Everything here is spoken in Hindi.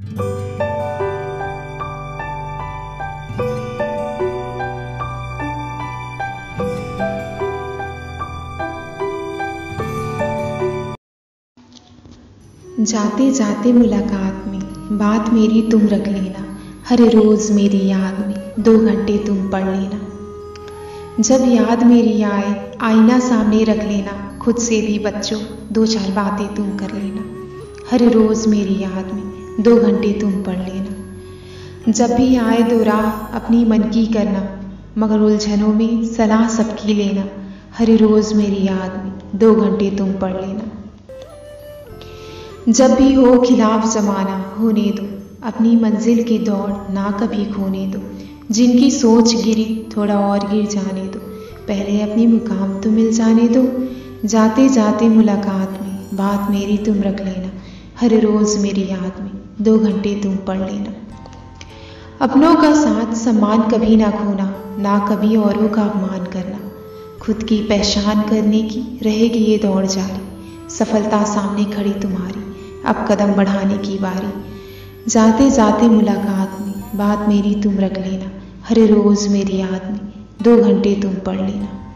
जाते जाते मुलाकात में बात मेरी तुम रख लेना। हर रोज़ मेरी याद में दो घंटे तुम पढ़ लेना। जब याद मेरी आए, आईना सामने रख लेना। खुद से भी बच्चों, दो चार बातें तुम कर लेना। हर रोज़ मेरी याद में दो घंटे तुम पढ़ लेना। जब भी आए दो राह अपनी मन की करना, मगर उलझनों में सलाह सबकी लेना, हर रोज़ मेरी याद में दो घंटे तुम पढ़ लेना। जब भी हो खिलाफ जमाना, होने दो। अपनी मंजिल की दौड़ ना कभी खोने दो। जिनकी सोच गिरी, थोड़ा और गिर जाने दो। पहले अपनी मुकाम तो मिल जाने दो। जाते जाते मुलाकात में बात मेरी तुम रख लेना। हर रोज़ मेरी याद में दो घंटे तुम पढ़ लेना। अपनों का साथ सम्मान कभी ना खोना, ना कभी औरों का अपमान करना। खुद की पहचान करने की रहेगी ये दौड़ जारी। सफलता सामने खड़ी तुम्हारी, अब कदम बढ़ाने की बारी। जाते जाते मुलाकात में, बात मेरी तुम रख लेना, हर रोज़ मेरी याद में। दो घंटे तुम पढ़ लेना।